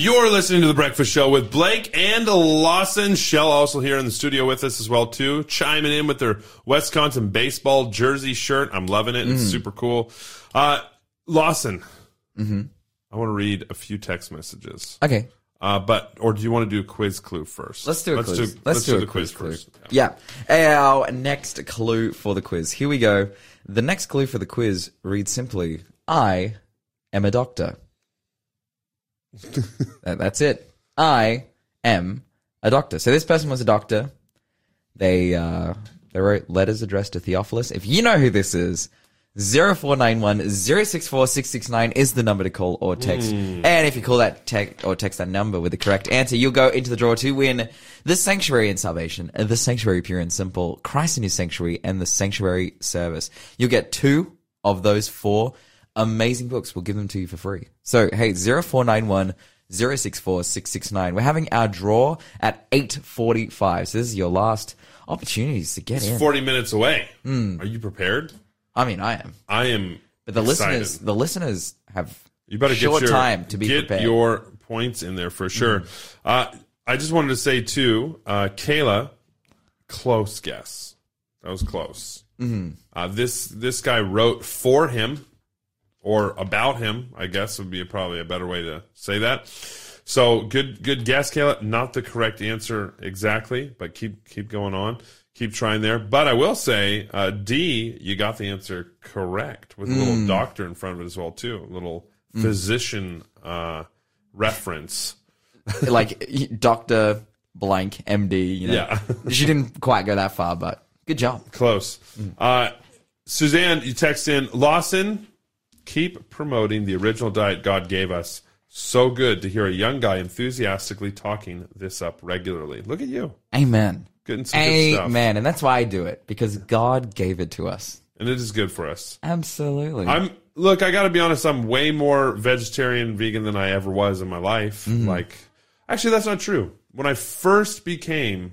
You're listening to the Breakfast Show with Blake and Lawson. Shell also here in the studio with us as well too, chiming in with their Wisconsin baseball jersey shirt. I'm loving it. It's super cool. Uh, Lawson, Mm-hmm. I want to read a few text messages. Okay. Uh, but or do you want to do a quiz clue first? Let's do a quiz. let's, let's do, the a quiz, clue. first. Yeah. Our next clue for the quiz. Here we go. The next clue for the quiz reads simply I am a doctor. That- That's it. I am a doctor. So this person was a doctor. They uh, they wrote letters addressed to Theophilus. If you know who this is, 0491 064 669 is the number to call or text. And if you call that text or text that number with the correct answer, you'll go into the draw to win the Sanctuary and Salvation, the Sanctuary Pure and Simple, Christ in His Sanctuary, and the Sanctuary Service. You'll get two of those four amazing books. We'll give them to you for free. So, hey, 0491 064 669. We're having our draw at 845. So this is your last opportunities to get It's in. 40 minutes away. Hmm. Are you prepared? I mean, I am. I am. But the excited. listeners, the listeners have You better short get your, time to be get prepared. your points in there for sure. Uh, I just wanted to say too, uh, Kayla, close guess. That was close. Mm-hmm. Uh, this this guy wrote for him or about him. I guess would be probably a better way to say that. So good good guess, Kayla. Not the correct answer exactly, but keep keep going on. Keep trying there. But I will say, uh, D, you got the answer correct with a little doctor in front of it as well too. A little physician uh, reference. like Doctor Blank MD. You know, Yeah. she didn't quite go that far, but good job. Close. Uh, Suzanne, you text in Lawson. Keep promoting the original diet God gave us. So good to hear a young guy enthusiastically talking this up regularly. Look at you, Amen. getting some good stuff, Amen. And that's why I do it because God gave it to us. and it is good for us. Absolutely. I'm look. I got to be honest. I'm way more vegetarian, vegan than I ever was in my life. Mm-hmm. Like, actually, that's not true. When I first became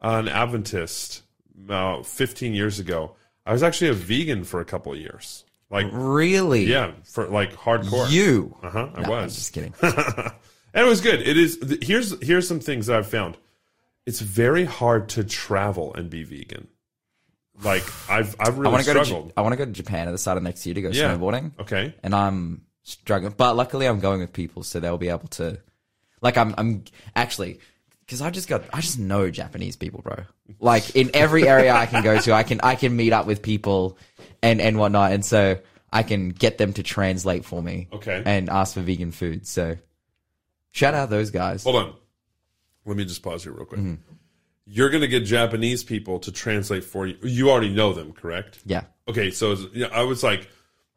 an Adventist about 15 years ago, I was actually a vegan for a couple of years. Like, really? yeah, for like hardcore. You. Uh huh. I No, I'm was. just kidding. and it was good. It is. Here's here's some things that I've found. It's very hard to travel and be vegan. Like I've I've I really want to go to struggled. I want to go to Japan at the start of next year to go Yeah. snowboarding. okay. and I'm struggling. But luckily, I'm going with people, so they'll be able to. Like, I'm, I'm actually because I just got, I just know Japanese people, bro. Like in every area I can go to, I can, I can meet up with people and and whatnot, and so I can get them to translate for me. Okay. and ask for vegan food. So, shout out those guys. Hold on. Let me just pause here real quick. Mm-hmm. You're going to get Japanese people to translate for you. You already know them, correct? Yeah, Okay, so yeah, I was like,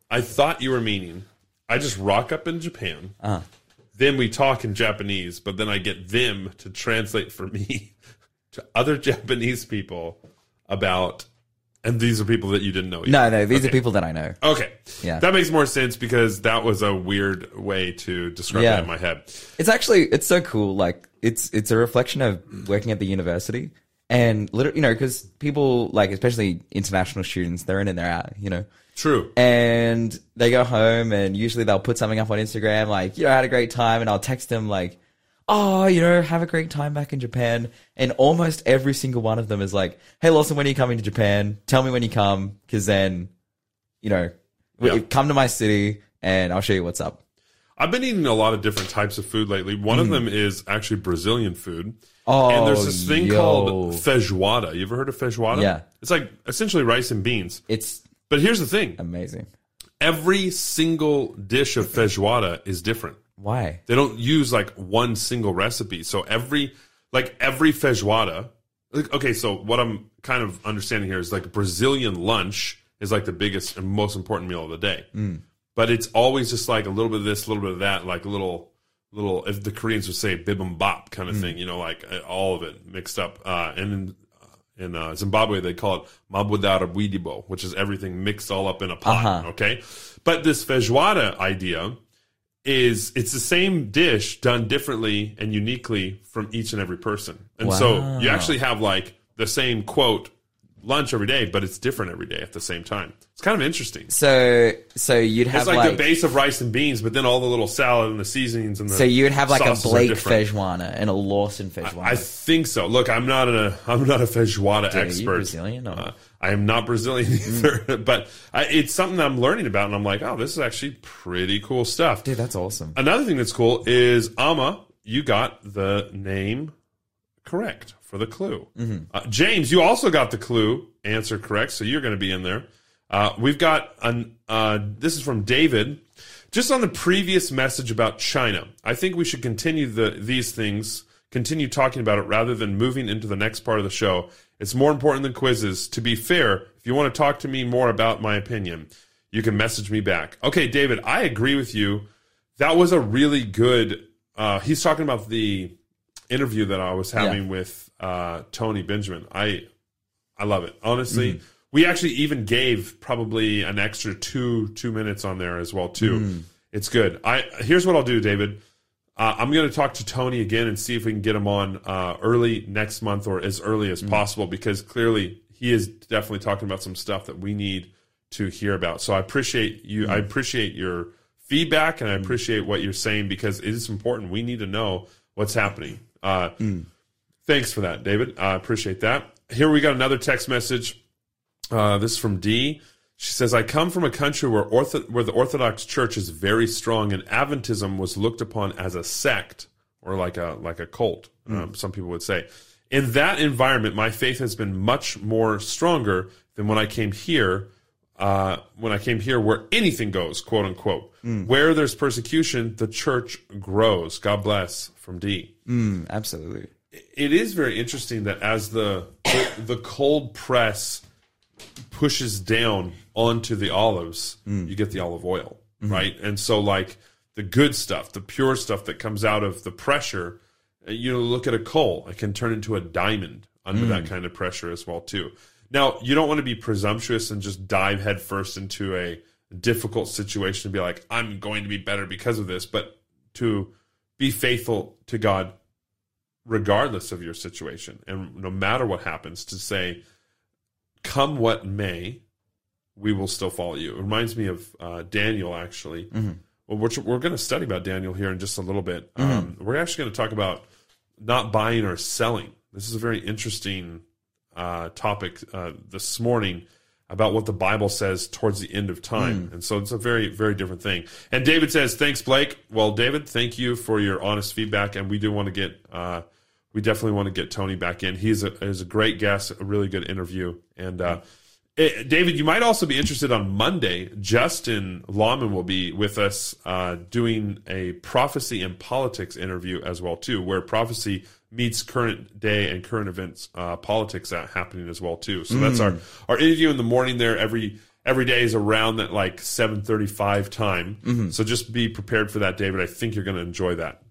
I thought you were meaning I just rock up in Japan, Uh-huh. Then we talk in Japanese, but then I get them to translate for me to other Japanese people about, and these are people that you didn't know. Yet. no, no, these are people that I know. Okay, Yeah. that makes more sense because that was a weird way to describe Yeah. it in my head. It's actually it's so cool. Like it's it's a reflection of working at the university and literally, you know, because people like especially international students, they're in and they're out, you know, True. and they go home and usually they'll put something up on Instagram like, you know, I had a great time, and I'll text them like, oh, you know, have a great time back in Japan, and almost every single one of them is like, hey, Lawson, when are you coming to Japan? Tell me when you come, because then, you know, Yeah. come to my city and I'll show you what's up. I've been eating a lot of different types of food lately. One of them is actually Brazilian food. Mm. Oh, and there's this thing yo. called feijoada. You ever heard of feijoada? Yeah. It's like essentially rice and beans. It's But here's the thing. amazing. Every single dish of feijoada is different. Why? They don't use like one single recipe. So every like every feijoada. Like, okay, so what I'm kind of understanding here is like Brazilian lunch is like the biggest and most important meal of the day. But it's always just like a little bit of this, a little bit of that, like a little little if the Koreans would say bibimbap kind of thing, you know, like uh, all of it mixed up. Uh, and in, uh, Zimbabwe they call it mabudara buidibo, which is everything mixed all up in a pot. Uh-huh. Okay, but this feijoada idea is it's the same dish done differently and uniquely from each and every person. And so you actually have like the same quote lunch every day, but it's different every day at the same time. It's kind of interesting. So so you'd have It's like, like, the base of rice and beans, but then all the little salad and the seasonings and the so you would have like a Blake. feijoada and a Lawson feijoada. I think so. Look, I'm not a I'm not a feijoada you expert. Brazilian Uh, I am not Brazilian either, but I, it's something that I'm learning about, and I'm like, oh, this is actually pretty cool stuff. Dude, that's awesome. Another thing that's cool is Ama, you got the name correct for the clue. Uh, James, you also got the clue answer correct, so you're going to be in there. Uh, we've got an. Uh, this is from David. Just on the previous message about China, I think we should continue the these things, continue talking about it rather than moving into the next part of the show. It's more important than quizzes. To be fair, if you want to talk to me more about my opinion, you can message me back. Okay, David, I agree with you. That was a really good. Uh, he's talking about the interview that I was having with uh, Tony Benjamin. I I love it. Honestly, we actually even gave probably an extra two two minutes on there as well too. It's good. I here's what I'll do, David. Uh, I'm going to talk to Tony again and see if we can get him on uh, early next month or as early as possible because clearly he is definitely talking about some stuff that we need to hear about. So I appreciate you. I appreciate your feedback and I appreciate what you're saying because it is important. We need to know what's happening. Uh, Thanks for that, David. I appreciate that. Here we got another text message. Uh, this is from D. She says, "I come from a country where ortho- where the Orthodox Church is very strong, and Adventism was looked upon as a sect or like a like a cult. Um, some people would say. In that environment, my faith has been much more stronger than when I came here. Uh, when I came here, where anything goes, quote unquote. Where there's persecution, the church grows. God bless. From D Mm, absolutely. It is very interesting that as the the cold press pushes down onto the olives, mm. you get the olive oil, mm-hmm. right? And so, like the good stuff, the pure stuff that comes out of the pressure, uh, you know, look at a coal; it can turn into a diamond under that mm. kind of pressure as well, too. Now, you don't want to be presumptuous and just dive headfirst into a difficult situation and be like, "I'm going to be better because of this," but to be faithful to God regardless of your situation and no matter what happens to say come what may we will still follow you it reminds me of uh, daniel actually well we're, we're going to study about daniel here in just a little bit um, we're actually going to talk about not buying or selling this is a very interesting uh, topic uh, this morning about what the Bible says towards the end of time. And so it's a very, very different thing. And David says, Thanks, Blake. Well, David, thank you for your honest feedback. And we do want to get, uh, we definitely want to get Tony back in. He's a, he's a great guest, a really good interview. And, uh, eh, David, you might also be interested on Monday. Justin Lawman will be with us uh, doing a prophecy and politics interview as well too, where prophecy meets current day and current events uh, politics that happening as well too. So that's our our interview in the morning there every every day is around that like seven thirty five time. So just be prepared for that, David. I think you're going to enjoy that.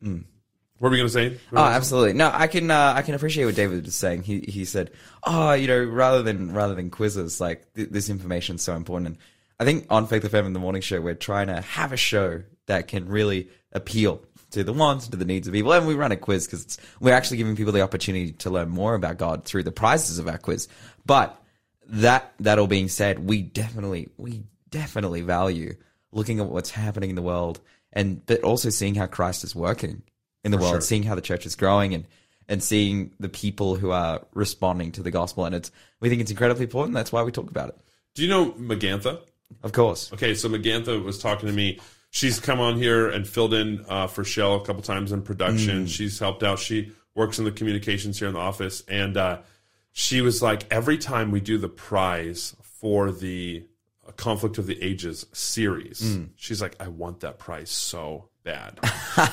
What were we going to say? Oh, absolutely. No, I can uh, I can appreciate what David was saying. He he said, "Oh, you know, rather than rather than quizzes, like th- this information is so important." And I think on Faith FM in the morning show, we're trying to have a show that can really appeal to the wants, and to the needs of people, and we run a quiz because we're actually giving people the opportunity to learn more about God through the prizes of our quiz. But that that all being said, we definitely we definitely value looking at what's happening in the world and but also seeing how Christ is working in the world, sure. seeing how the church is growing and and seeing the people who are responding to the gospel and it's we think it's incredibly important. That's why we talk about it. Do you know Magantha? Of course. Okay, so Magantha was talking to me. She's come on here and filled in uh, for Shell a couple times in production. She's helped out. She works in the communications here in the office, and uh, she was like, every time we do the prize for the Conflict of the Ages series, she's like, I want that prize so bad.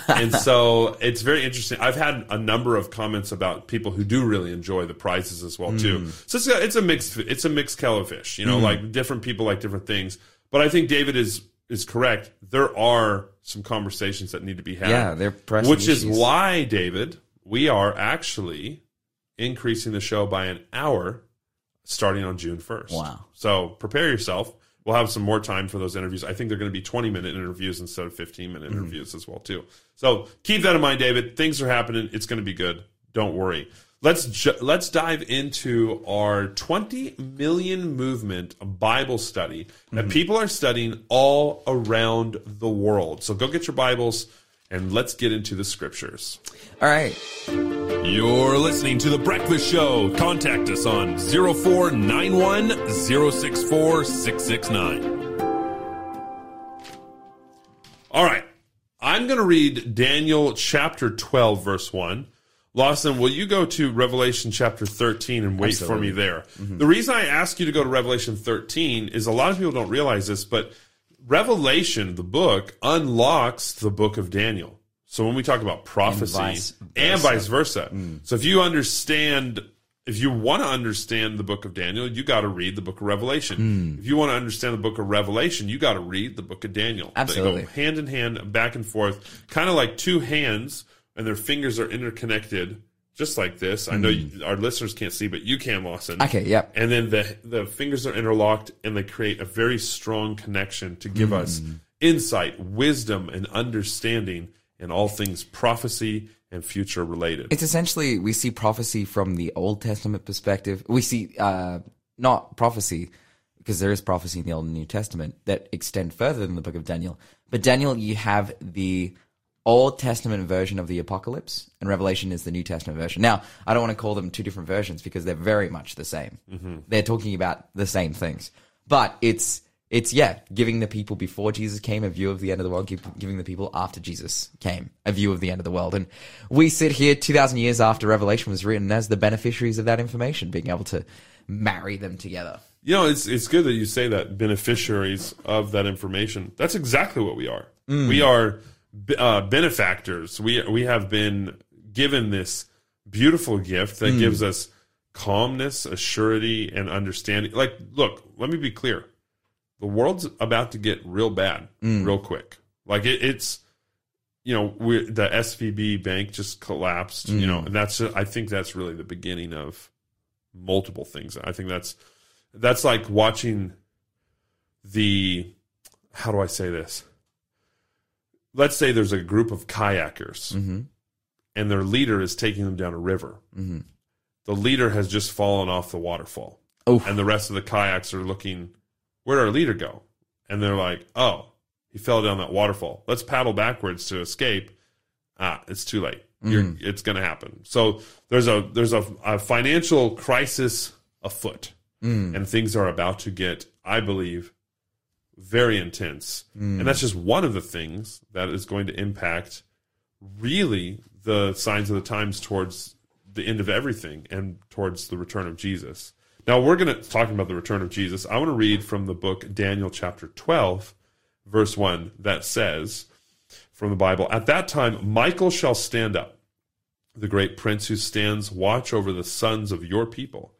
and so it's very interesting. I've had a number of comments about people who do really enjoy the prizes as well too. Hmm. So it's a, it's a mixed it's a mixed kettle of fish. You know, hmm. like different people like different things. But I think David is is correct. There are some conversations that need to be had. Yeah, they're pressing which is why David, we are actually increasing the show by an hour starting on June first. Wow. So prepare yourself. We'll have some more time for those interviews. I think they're going to be 20 minute interviews instead of 15 minute mm-hmm. interviews as well too. So keep that in mind, David. Things are happening. It's going to be good. Don't worry. let's ju- let's dive into our 20 million movement Bible study that mm-hmm. people are studying all around the world. So go get your Bibles and let's get into the scriptures. All right. You're listening to The Breakfast Show. Contact us on 0491 064 669. All right. I'm going to read Daniel chapter 12, verse 1. Lawson, will you go to Revelation chapter 13 and wait for me there? Mm-hmm. The reason I ask you to go to Revelation 13 is a lot of people don't realize this, but Revelation, the book, unlocks the book of Daniel. So when we talk about prophecy vice and vice versa. So if you understand, if you want to understand the book of Daniel, you got to read the book of Revelation. If you want to understand the book of Revelation, you got to read the book of Daniel. Absolutely. They go hand in hand, back and forth, kind of like two hands, and their fingers are interconnected, just like this. I know you, our listeners can't see, but you can, Lawson. Okay, yep. And then the the fingers are interlocked, and they create a very strong connection to give us insight, wisdom, and understanding in all things prophecy and future related. It's essentially we see prophecy from the Old Testament perspective. We see uh, not prophecy because there is prophecy in the Old and New Testament that extend further than the book of Daniel. But Daniel, you have the Old Testament version of the apocalypse, and Revelation is the New Testament version. Now, I don't want to call them two different versions because they're very much the same. Mm-hmm. They're talking about the same things, but it's it's yeah, giving the people before Jesus came a view of the end of the world, giving the people after Jesus came a view of the end of the world, and we sit here two thousand years after Revelation was written as the beneficiaries of that information, being able to marry them together. You know, it's it's good that you say that beneficiaries of that information. That's exactly what we are. Mm. We are uh, benefactors. We we have been given this beautiful gift that hmm. gives us calmness, assurity, and understanding. Like, look, let me be clear: the world's about to get real bad, hmm. real quick. Like it, it's. You know, we the SVB bank just collapsed. You know, hmm. and that's I think that's really the beginning of multiple things. I think that's that's like watching the how do I say this? Let's say there's a group of kayakers mm-hmm. and their leader is taking them down a river. Mm-hmm. The leader has just fallen off the waterfall. Oof. And the rest of the kayaks are looking, where'd our leader go? And they're like, oh, he fell down that waterfall. Let's paddle backwards to escape. Ah, it's too late. You're, mm-hmm. it's going to happen. So there's a there's a, a financial crisis afoot, mm. and things are about to get, I believe, very intense. And that's just one of the things that is going to impact really the signs of the times towards the end of everything and towards the return of Jesus. Now we're going to talking about the return of Jesus. I want to read from the book Daniel chapter 12 verse 1 that says from the Bible, at that time Michael shall stand up, the great prince who stands watch over the sons of your people,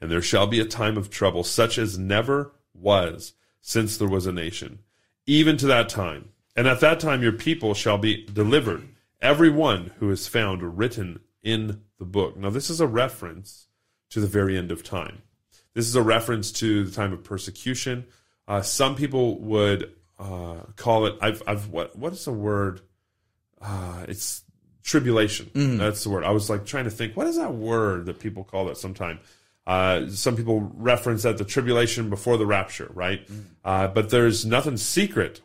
and there shall be a time of trouble such as never was since there was a nation, even to that time. And at that time your people shall be delivered, every one who is found written in the book. Now this is a reference to the very end of time. This is a reference to the time of persecution. Uh, some people would uh, call it. I've. I've. What. What is the word? Uh, it's tribulation. That's the word. I was like trying to think. What is that word that people call that sometime? Uh, some people reference that the tribulation before the rapture, right? Uh, but there's nothing secret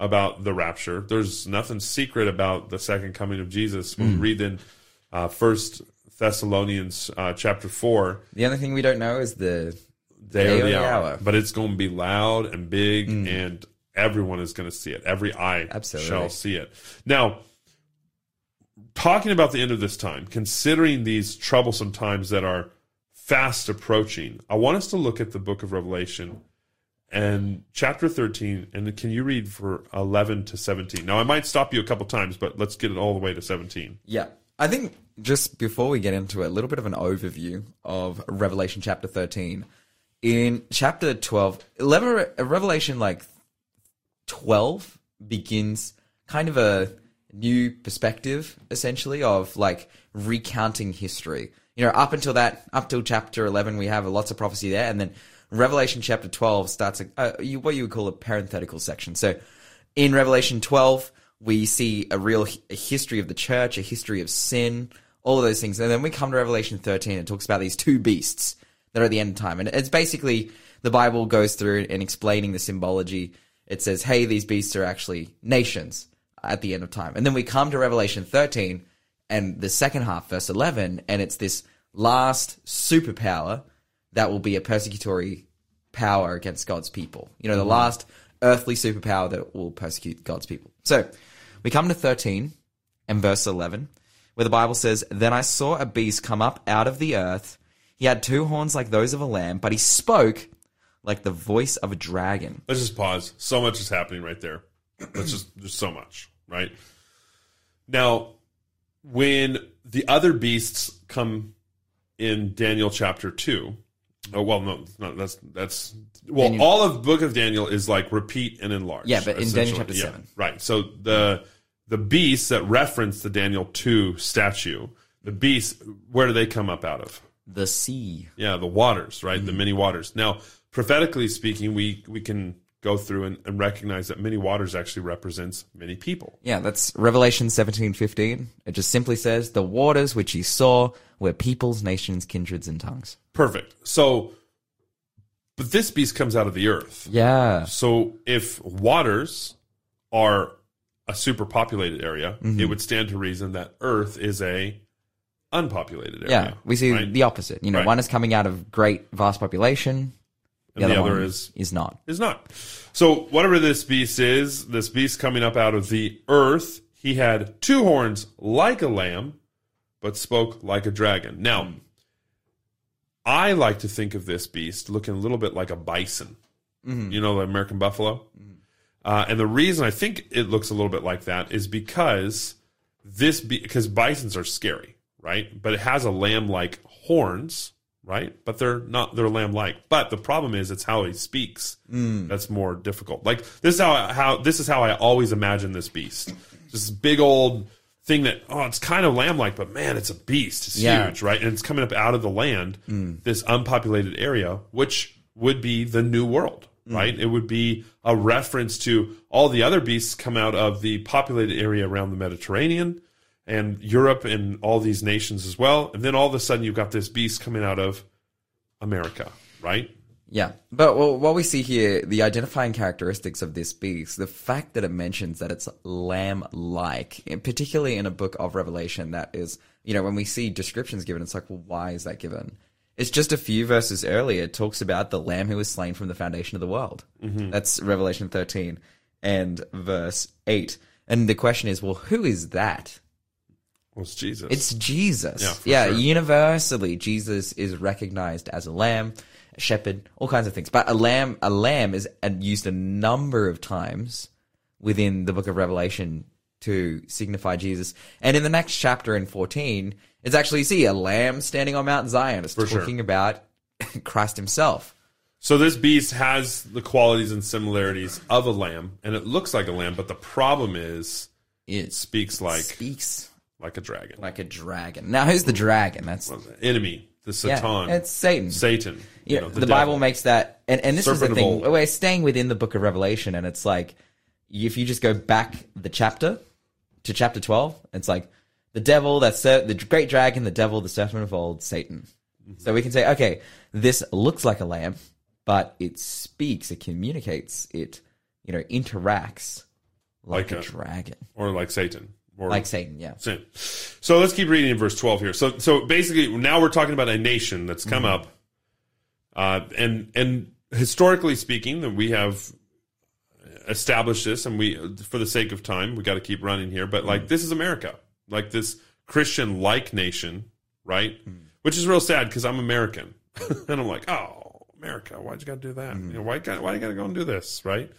about the rapture. There's nothing secret about the second coming of Jesus. When we read in uh, First Thessalonians uh, chapter four, The only thing we don't know is the day Day or or the the hour. hour. But it's going to be loud and big, and everyone is going to see it. Every eye Absolutely. shall see it. Now, talking about the end of this time, considering these troublesome times that are fast approaching, I want us to look at the book of Revelation and chapter 13. And can you read for 11 to 17? Now, I might stop you a couple times, but let's get it all the way to 17. Yeah. I think just before we get into it, a little bit of an overview of Revelation chapter 13. In chapter 12, 11, Revelation like 12 begins kind of a new perspective, essentially, of like recounting history. You know, up until that, up till chapter 11, we have lots of prophecy there. And then Revelation chapter 12 starts a, what you would call a parenthetical section. So in Revelation 12, we see a real a history of the church, a history of sin, all of those things. And then we come to Revelation 13, it talks about these two beasts that are at the end of time. And it's basically the Bible goes through and explaining the symbology. It says, hey, these beasts are actually nations at the end of time. And then we come to Revelation 13 and the second half, verse 11, and it's this last superpower that will be a persecutory power against God's people. You know, the mm. last earthly superpower that will persecute God's people. So we come to 13 and verse 11, where the Bible says, Then I saw a beast come up out of the earth. He had two horns like those of a lamb, but he spoke like the voice of a dragon. Let's just pause. So much is happening right there. Let's just there's so much, right? Now, when the other beasts come in Daniel chapter two, oh well, no, that's that's well, Daniel- all of Book of Daniel is like repeat and enlarge. Yeah, but in Daniel chapter Yeah, seven. right? So the the beasts that reference the Daniel two statue, the beasts, where do they come up out of? The sea. Yeah, the waters, right? Mm-hmm. The many waters. Now, prophetically speaking, we we can go through and, and recognize that many waters actually represents many people. Yeah, that's Revelation seventeen fifteen. It just simply says, The waters which he saw were peoples, nations, kindreds, and tongues. Perfect. So, but this beast comes out of the earth. Yeah. So, if waters are a superpopulated area, Mm-hmm. it would stand to reason that Earth is a unpopulated area. Yeah. We see right? the opposite. You know, Right. one is coming out of great, vast population. And the other is is not. is not. So whatever this beast is, this beast coming up out of the earth, he had two horns like a lamb, but spoke like a dragon. Now, hmm. I like to think of this beast looking a little bit like a bison. Mm-hmm. You know, the American buffalo. Mm-hmm. Uh, and the reason I think it looks a little bit like that is because this because bisons are scary, right? But it has a lamb-like horns, right? But they're not they're lamb-like. But the problem is it's how he speaks mm. that's more difficult. Like this is how how this is how I always imagine this beast. This big old thing that oh it's kind of lamb-like, but man, it's a beast. It's Yeah. huge, right? And it's coming up out of the land, mm. this unpopulated area, which would be the new world, mm. right? It would be a reference to all the other beasts come out of the populated area around the Mediterranean and Europe and all these nations as well. And then all of a sudden you've got this beast coming out of America, right? Yeah, but well, what we see here, the identifying characteristics of this beast, the fact that it mentions that it's lamb-like, particularly in a book of Revelation, that is, you know, when we see descriptions given, it's like, well, why is that given? It's just a few verses earlier. It talks about the lamb who was slain from the foundation of the world. Mm-hmm. That's Revelation 13 and verse 8. And the question is, well, who is that? Well, it's Jesus. It's Jesus. Yeah, Yeah, sure. universally, Jesus is recognized as a lamb, a shepherd, all kinds of things. But a lamb, a lamb is used a number of times within the book of Revelation to signify Jesus. And in the next chapter in 14, it's actually you see a lamb standing on Mount Zion. It's For sure. talking about Christ himself. so this beast has the qualities and similarities of a lamb, and it looks like a lamb, but the problem is It it speaks like speaks like a dragon. like a dragon. Now, who's the dragon? That's the enemy, the yeah, Satan, it's Satan. Satan. You Yeah, know, the, the, Bible makes that, and, and this is the thing. We're staying within the book of Revelation, and it's like if you just go back the chapter to chapter twelve, it's like the devil, that's the great dragon, the devil, the serpent of old, Satan. Mm-hmm. So we can say, okay, this looks like a lamb, but it speaks, it communicates, it you know interacts like, Like a, a- dragon, or like Satan, or like Satan. Yeah, sin. So let's keep reading in verse 12 here. So so basically now we're talking about a nation that's come Mm-hmm. up uh, and and historically speaking that we have established this and we for the sake of time we got to keep running here but Mm-hmm. like this is America. Like this Christian like nation, right? Mm-hmm. Which is real sad cuz I'm American. and I'm like, "Oh, America, why'd you got to do that? Mm-hmm. You know, why got why you got to go and do this, right?"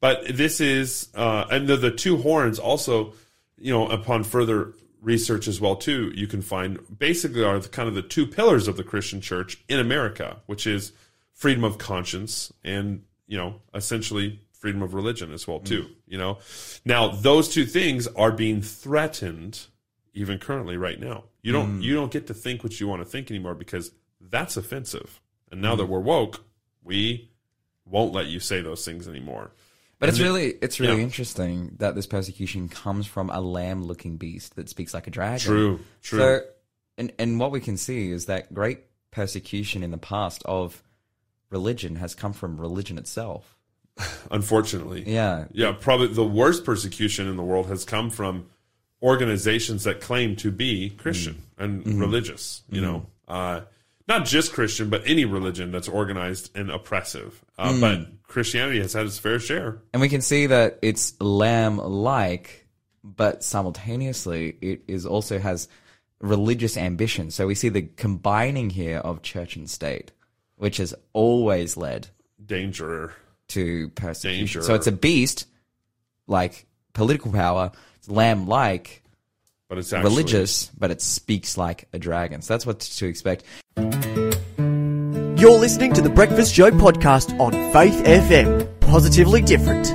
But this is, uh, and the, the two horns also, you know, upon further research as well too, you can find basically are the, kind of the two pillars of the Christian church in America, which is freedom of conscience and you know essentially freedom of religion as well too. Mm. You know, now those two things are being threatened even currently right now. You don't mm. you don't get to think what you want to think anymore because that's offensive. And now that mm. we're woke, we won't let you say those things anymore. But it's really it's really yeah. interesting that this persecution comes from a lamb looking beast that speaks like a dragon. True, true. So and and what we can see is that great persecution in the past of religion has come from religion itself. Unfortunately, Yeah. yeah. Probably the worst persecution in the world has come from organizations that claim to be Christian Mm. and Mm-hmm. religious. You know, uh, not just Christian, but any religion that's organized and oppressive. Uh, Mm. But Christianity has had its fair share. And we can see that it's lamb like, but simultaneously it is also has religious ambition. So we see the combining here of church and state, which has always led Danger. to persecution. Danger. So it's a beast, like political power, it's lamb like, But it's actually religious, but it speaks like a dragon. So that's what to expect. You're listening to the Breakfast Show podcast on Faith FM. Positively different.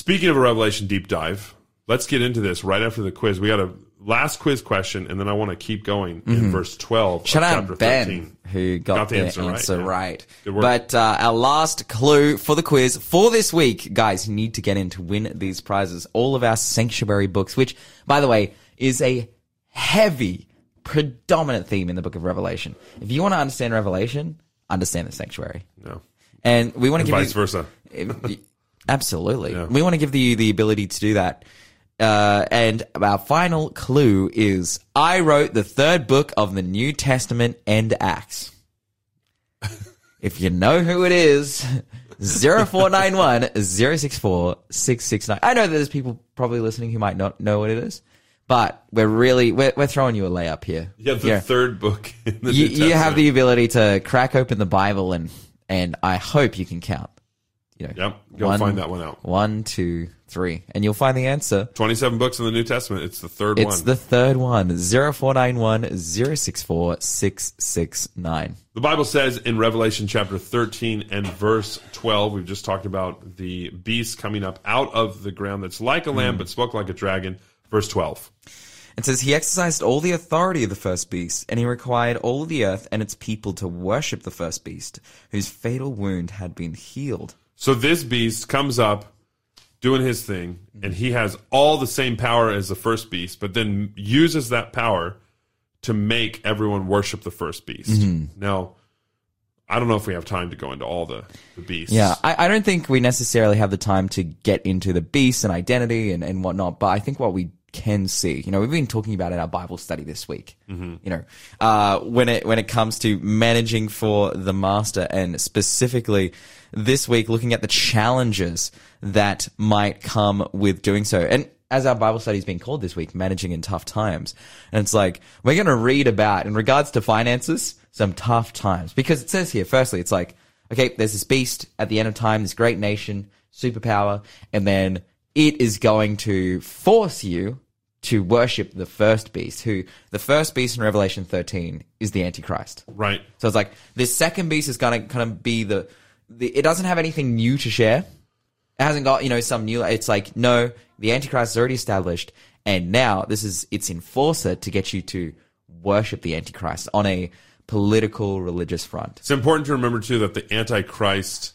Speaking of a Revelation deep dive, let's get into this right after the quiz. We got a last quiz question, and then I want to keep going in verse 12 Mm-hmm. Shout out chapter Ben, 13. who got, Got the answer answer, right, yeah. But uh, our last clue for the quiz for this week, guys, you need to get in to win these prizes. All of our sanctuary books, which, by the way, is a heavy, predominant theme in the book of Revelation. If you want to understand Revelation, understand the sanctuary. No. And we want to give Vice you, versa. Absolutely. Yeah. We want to give you the ability to do that. Uh, and our final clue is I wrote the third book of the New Testament and Acts. if you know who it is, 0491 064 669. I know that there's people probably listening who might not know what it is, but we're really, we're, we're throwing you a layup here. Yeah, the third book in the you, you have the ability to crack open the Bible and, and I hope you can count. You know, Yep, go find that one out. One, two, three, and you'll find the answer. 27 books in the New Testament. It's the third It's one. It's the third one. 0491 064 669. The Bible says in Revelation chapter 13 and verse 12, we've just talked about the beast coming up out of the ground that's like a Hmm. lamb but spoke like a dragon. Verse 12. It says, He exercised all the authority of the first beast, and he required all the earth and its people to worship the first beast, whose fatal wound had been healed. So this beast comes up doing his thing, and he has all the same power as the first beast, but then uses that power to make everyone worship the first beast. Mm-hmm. Now, I don't know if we have time to go into all the, the beasts. Yeah, I, I don't think we necessarily have the time to get into the beast and identity and, and whatnot, but I think what we can see, you know, we've been talking about in our Bible study this week, you know, uh, when it, when it comes to managing for the master and specifically this week looking at the challenges that might come with doing so. And as our Bible study has been called this week, managing in tough times. And it's like, we're going to read about, in regards to finances, some tough times. Because it says here, firstly, it's like, okay, there's this beast at the end of time, this great nation, superpower, and then it is going to force you to worship the first beast, who the first beast in Revelation 13 is the Antichrist. Right. So it's like this second beast is gonna kind of be the, the it doesn't have anything new to share. It hasn't got, you know, some new it's like, no, the Antichrist is already established, and now this is its enforcer to get you to worship the Antichrist on a political religious front. It's important to remember too that the Antichrist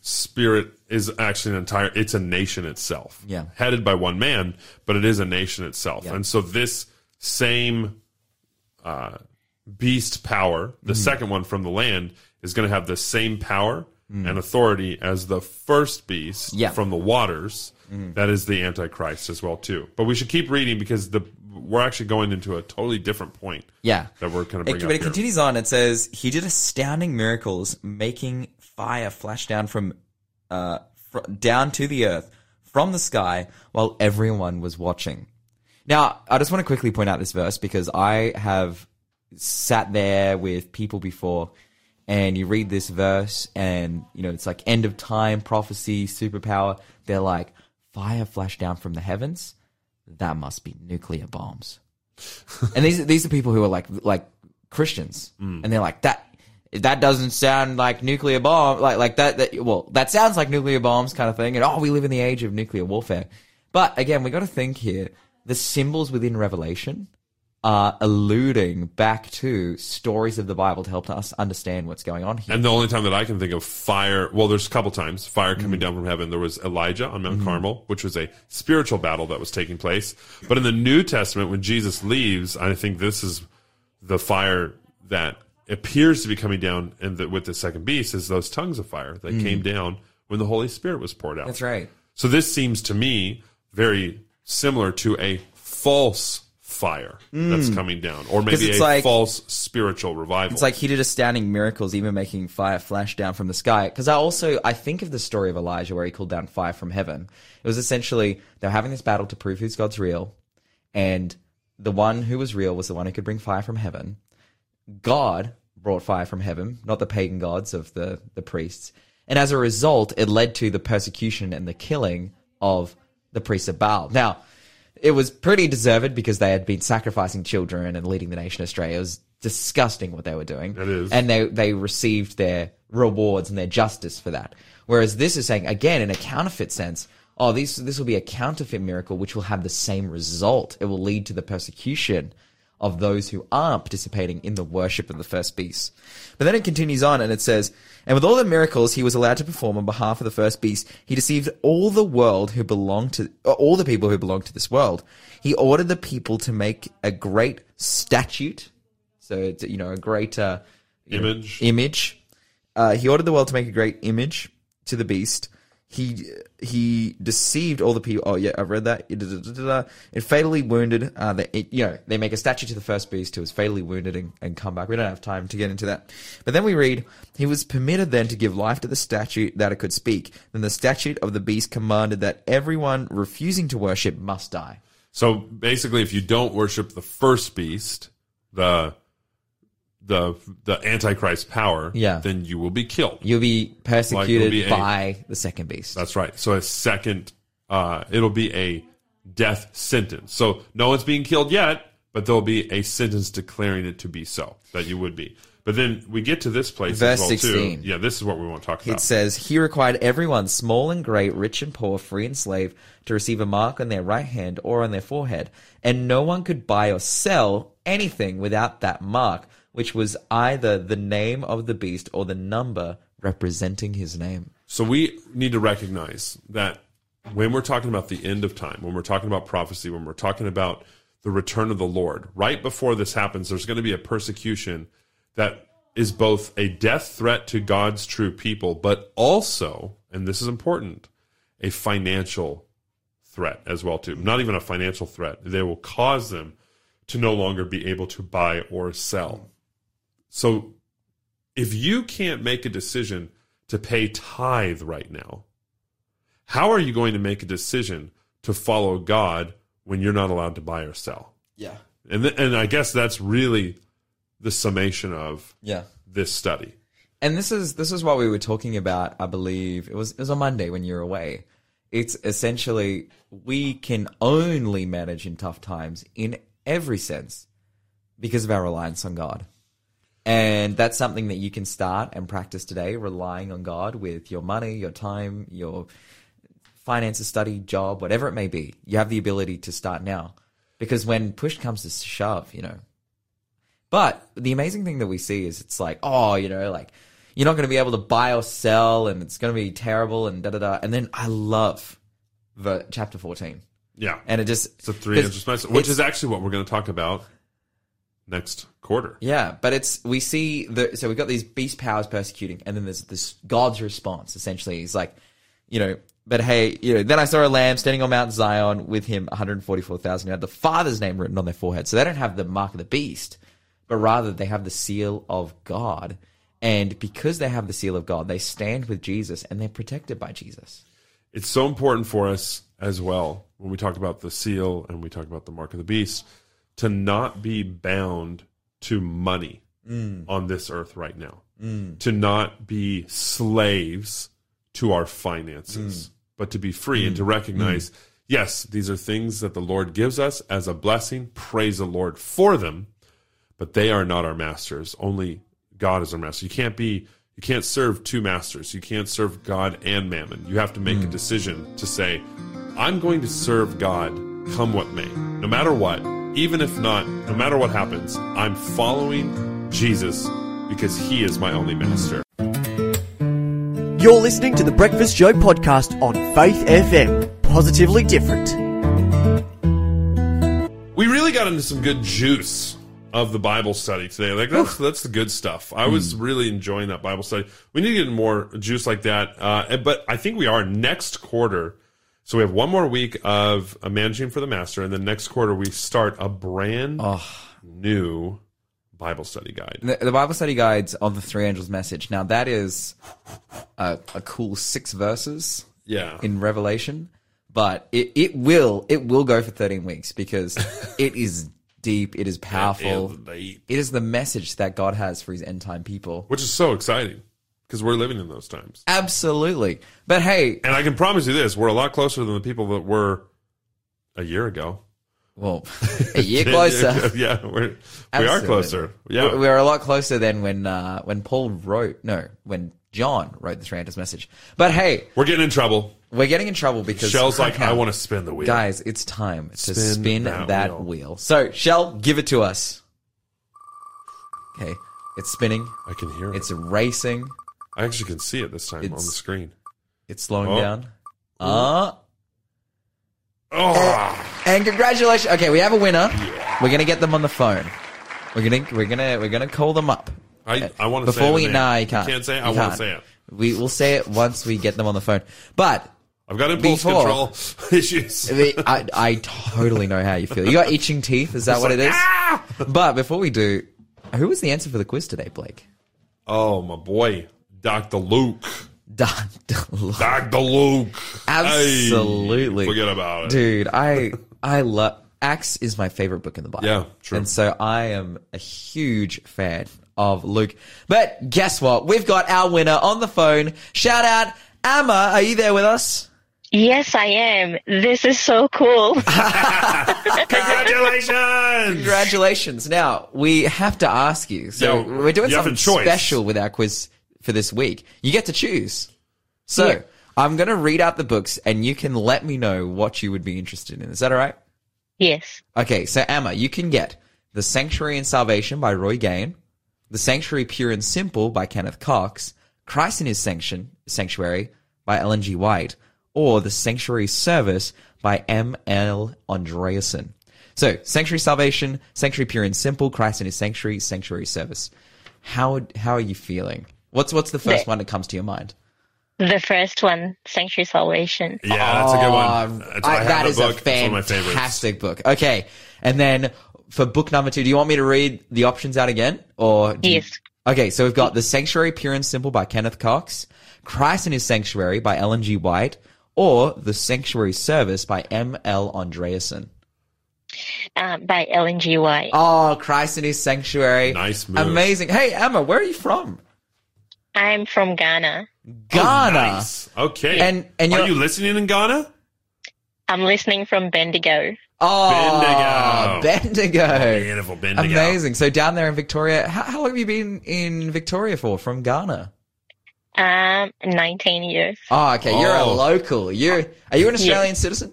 spirit is actually an entire it's a nation itself. Yeah. Headed by one man, but it is a nation itself. Yeah. And so this same uh, beast power, the second one from the land, is going to have the same power Mm. and authority as the first beast Yeah. From the waters. That is the Antichrist as well too. But we should keep reading because the we're actually going into a totally different point. Yeah. That we're kind of It- but it here. continues on. It says he did astounding miracles, making fire flash down from uh fr- down to the earth from the sky while everyone was watching. Now, I just want to quickly point out this verse because I have sat there with people before and you read this verse and you know it's like end of time prophecy superpower they're like fire flash down from the heavens that must be nuclear bombs and these these are people who are like like Christians, and they're like that. That doesn't sound like nuclear bomb, like like that. That well, that sounds like nuclear bombs kind of thing. And oh, we live in the age of nuclear warfare. But again, we got to think here. The symbols within Revelation are alluding back to stories of the Bible to help us understand what's going on here. And the only time that I can think of fire, well, there's a couple times fire coming mm. down from heaven. There was Elijah on Mount mm-hmm. Carmel, which was a spiritual battle that was taking place. But in the New Testament, when Jesus leaves, I think this is the fire that appears to be coming down and the, with the second beast is those tongues of fire that came mm. down when the Holy Spirit was poured out. That's right. So this seems to me very similar to a false fire that's mm. coming down, or maybe it's a like- false spiritual revival. It's like he did astounding miracles, even making fire flash down from the sky. Because I also I think of the story of Elijah where he called down fire from heaven. It was essentially they're having this battle to prove who's God's real, and the one who was real was the one who could bring fire from heaven. God brought fire from heaven, not the pagan gods of the the priests. And as a result, it led to the persecution and the killing of the priests of Baal. Now, it was pretty deserved because they had been sacrificing children and leading the nation astray. It was disgusting what they were doing. It is. And they they received their rewards and their justice for that. Whereas this is saying again in a counterfeit sense, oh this this will be a counterfeit miracle which will have the same result. It will lead to the persecution of those who aren't participating in the worship of the first beast. But then it continues on and it says, And with all the miracles he was allowed to perform on behalf of the first beast, he deceived all the world who belonged to, uh, all the people who belonged to this world. He ordered the people to make a great statute. So it's, you know, a great, uh, you know, Image. image. Uh, he ordered the world to make a great image to the beast. He he deceived all the people. Oh yeah, I've read that. It fatally wounded. Uh, the, it, you know, they make a statue to the first beast who was fatally wounded and, and come back. We don't have time to get into that. But then we read, he was permitted then to give life to the statue that it could speak. Then the statute of the beast commanded that everyone refusing to worship must die. So basically, if you don't worship the first beast, the the the antichrist power, Yeah. then you will be killed. You'll be persecuted be a- by the second beast. That's right. So a second, uh, it'll be a death sentence. So no one's being killed yet, but there'll be a sentence declaring it to be so that you would be. But then we get to this place Verse as well 16. too. Yeah, this is what we want to talk about. It says, He required everyone, small and great, rich and poor, free and slave, to receive a mark on their right hand or on their forehead. And no one could buy or sell anything without that mark, which was either the name of the beast or the number representing his name. So we need to recognize that when we're talking about the end of time, when we're talking about prophecy, when we're talking about the return of the Lord, right before this happens, there's going to be a persecution that is both a death threat to God's true people, but also, and this is important, a financial threat as well too. Not even a financial threat. They will cause them to no longer be able to buy or sell. So if you can't make a decision to pay tithe right now, how are you going to make a decision to follow God when you're not allowed to buy or sell? Yeah. And th- and I guess that's really the summation of Yeah. this study. And this is this is what we were talking about. I believe it was it was on Monday when you were away. It's essentially we can only manage in tough times in every sense because of our reliance on God. And that's something that you can start and practice today, relying on God with your money, your time, your finances, study, job, whatever it may be. You have the ability to start now. Because when push comes to shove, you know, but the amazing thing that we see is it's like, oh, you know, like you're not going to be able to buy or sell, and it's going to be terrible, and da da da. And then I love the chapter 14, Yeah. and it just It's a three inch which is actually what we're going to talk about next quarter. Yeah, but it's we see the so we've got these beast powers persecuting, and then there's this God's response. Essentially, he's like, you know, but hey, you know, then I saw a lamb standing on Mount Zion with him, 144,000 who had the Father's name written on their forehead. So they don't have the mark of the beast, but rather they have the seal of God. And because they have the seal of God, they stand with Jesus and they're protected by Jesus. It's so important for us as well when we talk about the seal and we talk about the mark of the beast to not be bound to money mm. on this earth right now. Mm. To not be slaves to our finances, mm. but to be free and to recognize, yes, these are things that the Lord gives us as a blessing. Praise the Lord for them, but they are not our masters. Only God is our master. You can't be you can't serve two masters. You can't serve God and mammon. You have to make a decision to say, I'm going to serve God come what may. No matter what, even if not, no matter what happens, I'm following Jesus because he is my only master. You're listening to the Breakfast Show podcast on Faith FM. Positively different. We really got into some good juice of the Bible study today. Like that's that's the good stuff. I was really enjoying that Bible study. We need to get more juice like that. Uh, but I think we are next quarter. So we have one more week of uh, managing for the master, and then next quarter we start a brand new Bible study guide. The, the Bible study guides on the three angels message. Now that is a, a cool six verses Yeah, in Revelation, but it, it will it will go for thirteen weeks because it is deep, it is powerful. It is the message that God has for His end time people. which is so exciting because we're living in those times. Absolutely, but hey, And I can promise you this: we're a lot closer than the people that were a year ago. well, a year closer. yeah, we're, we are closer. Yeah, We're- We're a lot closer than when uh, when Paul wrote no when John wrote the three message. But hey, we're getting in trouble. we're getting in trouble because Shell's like, I want to spin the wheel. guys. It's time to Spin spin that that, wheel. wheel. So Shell, give it to us. Okay, it's spinning. I can hear it. It's racing. I actually can see it this time on the It's- screen. It's slowing Oh. down. Uh, Oh, and congratulations. Okay, we have a winner. We're gonna get them on the phone. We're gonna we're gonna we're gonna call them up. I, I want to Before say we the name. nah, you can't. can't say it. I You want to can't. say it. We will say it once we get them on the phone. But I've got impulse Before- control issues. I, I totally know how you feel. You got itching teeth. Is that what it is? Ah! But before we do, who was the answer for the quiz today, Blake? Oh my boy, Doctor Luke. Dr. Lo- Doctor Luke. Absolutely. Hey, forget about it. Dude, I I love Acts is my favorite book in the Bible. Yeah, true. And so I am a huge fan of Luke. But guess what? We've got our winner on the phone. Shout out Amma. Are you there with us? Yes, I am. This is so cool. Congratulations. Congratulations. Now, we have to ask you. So Yeah, we're doing you something special with our quiz for this week. You get to choose. So Yeah. I'm going to read out the books and you can let me know what you would be interested in. Is that all right? yes. Okay, so Emma, you can get The Sanctuary and Salvation by Roy Gane, The Sanctuary Pure and Simple by Kenneth Cox, Christ in His Sanction, Sanctuary by Ellen G. White, or The Sanctuary Service by M. L. Andreasen. So, Sanctuary Salvation, Sanctuary Pure and Simple, Christ in His Sanctuary, Sanctuary Service. How how are you feeling? What's what's the first The- one that comes to your mind? The first one, Sanctuary Salvation. Yeah, that's a good one. Um, That's- I- I have that the is book. a It's one of my favorites. fantastic book. Okay, and then for book number two, do you want me to read the options out again, or do you- Yes. okay, so we've got The Sanctuary, Pure and Simple by Kenneth Cox, Christ in His Sanctuary by Ellen G. White, or The Sanctuary Service by M. L. Andreasen. Um, by Ellen G. White. Oh, Christ in His Sanctuary. Nice move. Amazing. Hey, Emma, where are you from? I'm from Ghana. Ghana. Nice. Okay. And- and are you're- you listening in Ghana? I'm listening from Bendigo. Oh, Bendigo. Beautiful Bendigo. Amazing. So down there in Victoria, how, how long have you been in Victoria for from Ghana? Um, 19 years. Oh, okay. You're a Oh. local. You're are you an Australian citizen?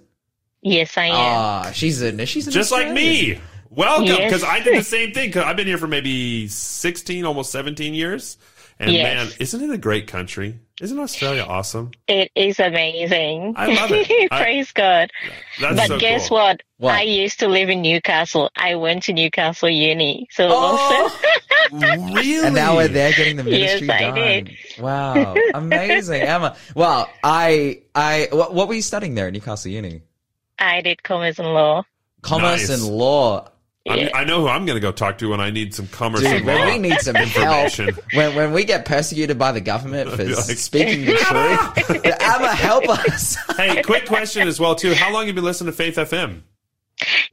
Yes, I am. Ah, she's a she's an Just like me. Welcome, Yes. because I did the same thing. Cause I've been here for maybe sixteen, almost seventeen years, and Yes. man, isn't it a great country? Isn't Australia awesome? It is amazing. I love it. I- Praise God. That's but so guess cool. what? What? I used to live in Newcastle. I went to Newcastle Uni. So Oh, Really? and now we're there getting the ministry Yes, I did. Wow, amazing, Emma. Well, I I what, what were you studying there at Newcastle Uni? I did commerce and law. Commerce Nice. and law. I'm- Yeah. I know who I'm going to go talk to when I need some commerce Dude, and when law we need some help, information. when when we get persecuted by the government for Be like- speaking the truth, Emma, help us. hey, quick question as well too. How long have you been listening to Faith FM?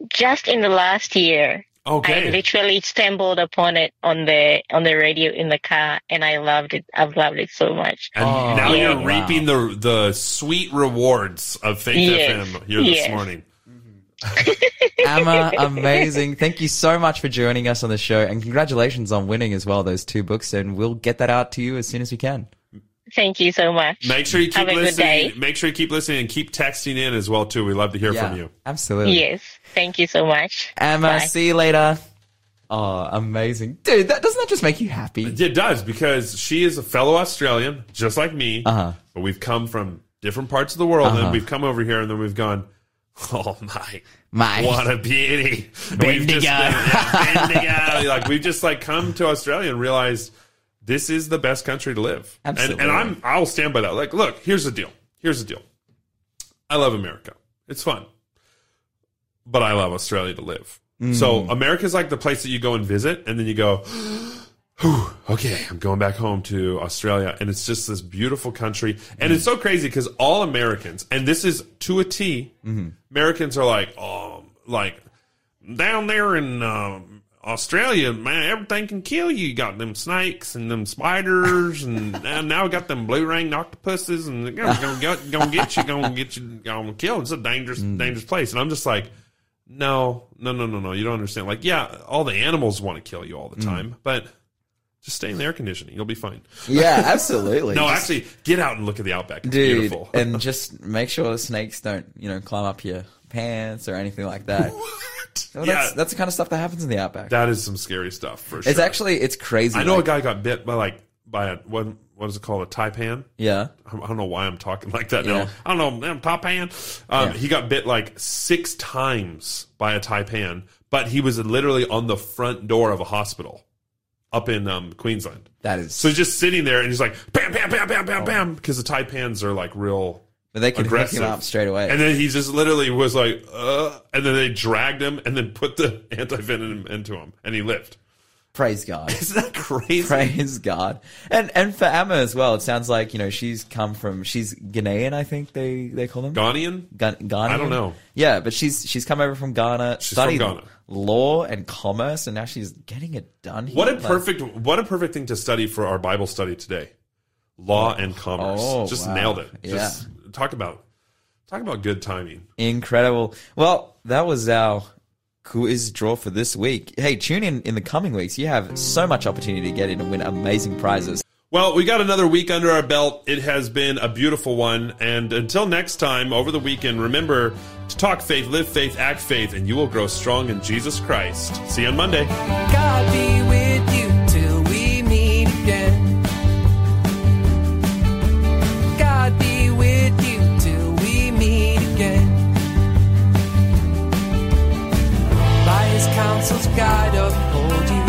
Just in the last year, I Okay. literally stumbled upon it on the on the radio in the car, and I loved it. I've loved it so much. And Oh, now yeah. you're reaping the the sweet rewards of Faith Yes. FM here this Yes. morning. Emma, amazing. Thank you so much for joining us on the show and congratulations on winning as well those two books and we'll get that out to you as soon as we can. Thank you so much. Make sure you keep Have a good listening. day. Make sure you keep listening and keep texting in as well too. We love to hear Yeah, from you. absolutely. Yes. Thank you so much. Emma, Bye. see you later. Oh, amazing, dude! That doesn't that just make you happy? It does because she is a fellow Australian, just like me. Uh-huh. But we've come from different parts of the world, Uh-huh. and we've come over here, and then we've gone. Oh my, My. what a beauty! We've Bendigo. just, yeah, Bendigo. like we've just like come to Australia and realized this is the best country to live. And, Absolutely. and I'm I'll stand by that. Like, look, here's the deal. Here's the deal. I love America. It's fun, but I love Australia to live. So mm. America's like the place that you go and visit, and then you go, Whew, okay, I'm going back home to Australia, and it's just this beautiful country, and it's so crazy because all Americans, and this is to a T, mm-hmm. Americans are like, oh, like down there in um, Australia, man, everything can kill you. You got them snakes and them spiders, and, and now we got them blue ring octopuses, and they're gonna, gonna, get, gonna get you, gonna get you, gonna kill. It's a dangerous, mm. dangerous place, and I'm just like. No, no, no, no, no. You don't understand. Like, yeah, all the animals want to kill you all the mm. time, but just stay in the air conditioning. You'll be fine. Yeah, absolutely. No, Just- actually, get out and look at the outback. It's dude, beautiful. and just make sure the snakes don't, you know, climb up your pants or anything like that. Well, yeah, that's, that's the kind of stuff that happens in the outback. that is some scary stuff for sure. it's actually it's crazy. I know like- a guy got bit by like by a what what is it called a taipan. Yeah. I don't know why I'm talking like that Yeah. now. I don't know, damn taipan. Um, Yeah. He got bit like six times by a taipan, but he was literally on the front door of a hospital up in um, Queensland. That is. So he's just sitting there and he's like, bam, bam, bam, bam, bam, bam, because the taipans are like real but they can hook aggressive. him up straight away. And then he just literally was like, uh, and then they dragged him and then put the antivenom into him and he lived. Praise God. Isn't that crazy? Praise God. And and for Emma as well, it sounds like, you know, she's come from she's Ghanaian, I think they, they call them. Ghanaian? Ga- Ghana. I don't know. Yeah, but she's she's come over from Ghana, She's from Ghana. Law and commerce, and now she's getting it done. Here. What a perfect what a perfect thing to study for our Bible study today. Law and commerce. Oh, Just wow. nailed it. Yeah. Just talk about talk about good timing. incredible. Well, that was our quiz draw for this week. Hey, tune in in the coming weeks. You have so much opportunity to get in and win amazing prizes. Well, we got another week under our belt. It has been a beautiful one. And until next time, over the weekend, remember to talk faith, live faith, act faith, and you will grow strong in Jesus Christ. See you on Monday. God be with you till we meet again. God be with you till we meet again. By his counsel's guide uphold you.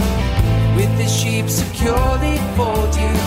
With the sheep securely fold you.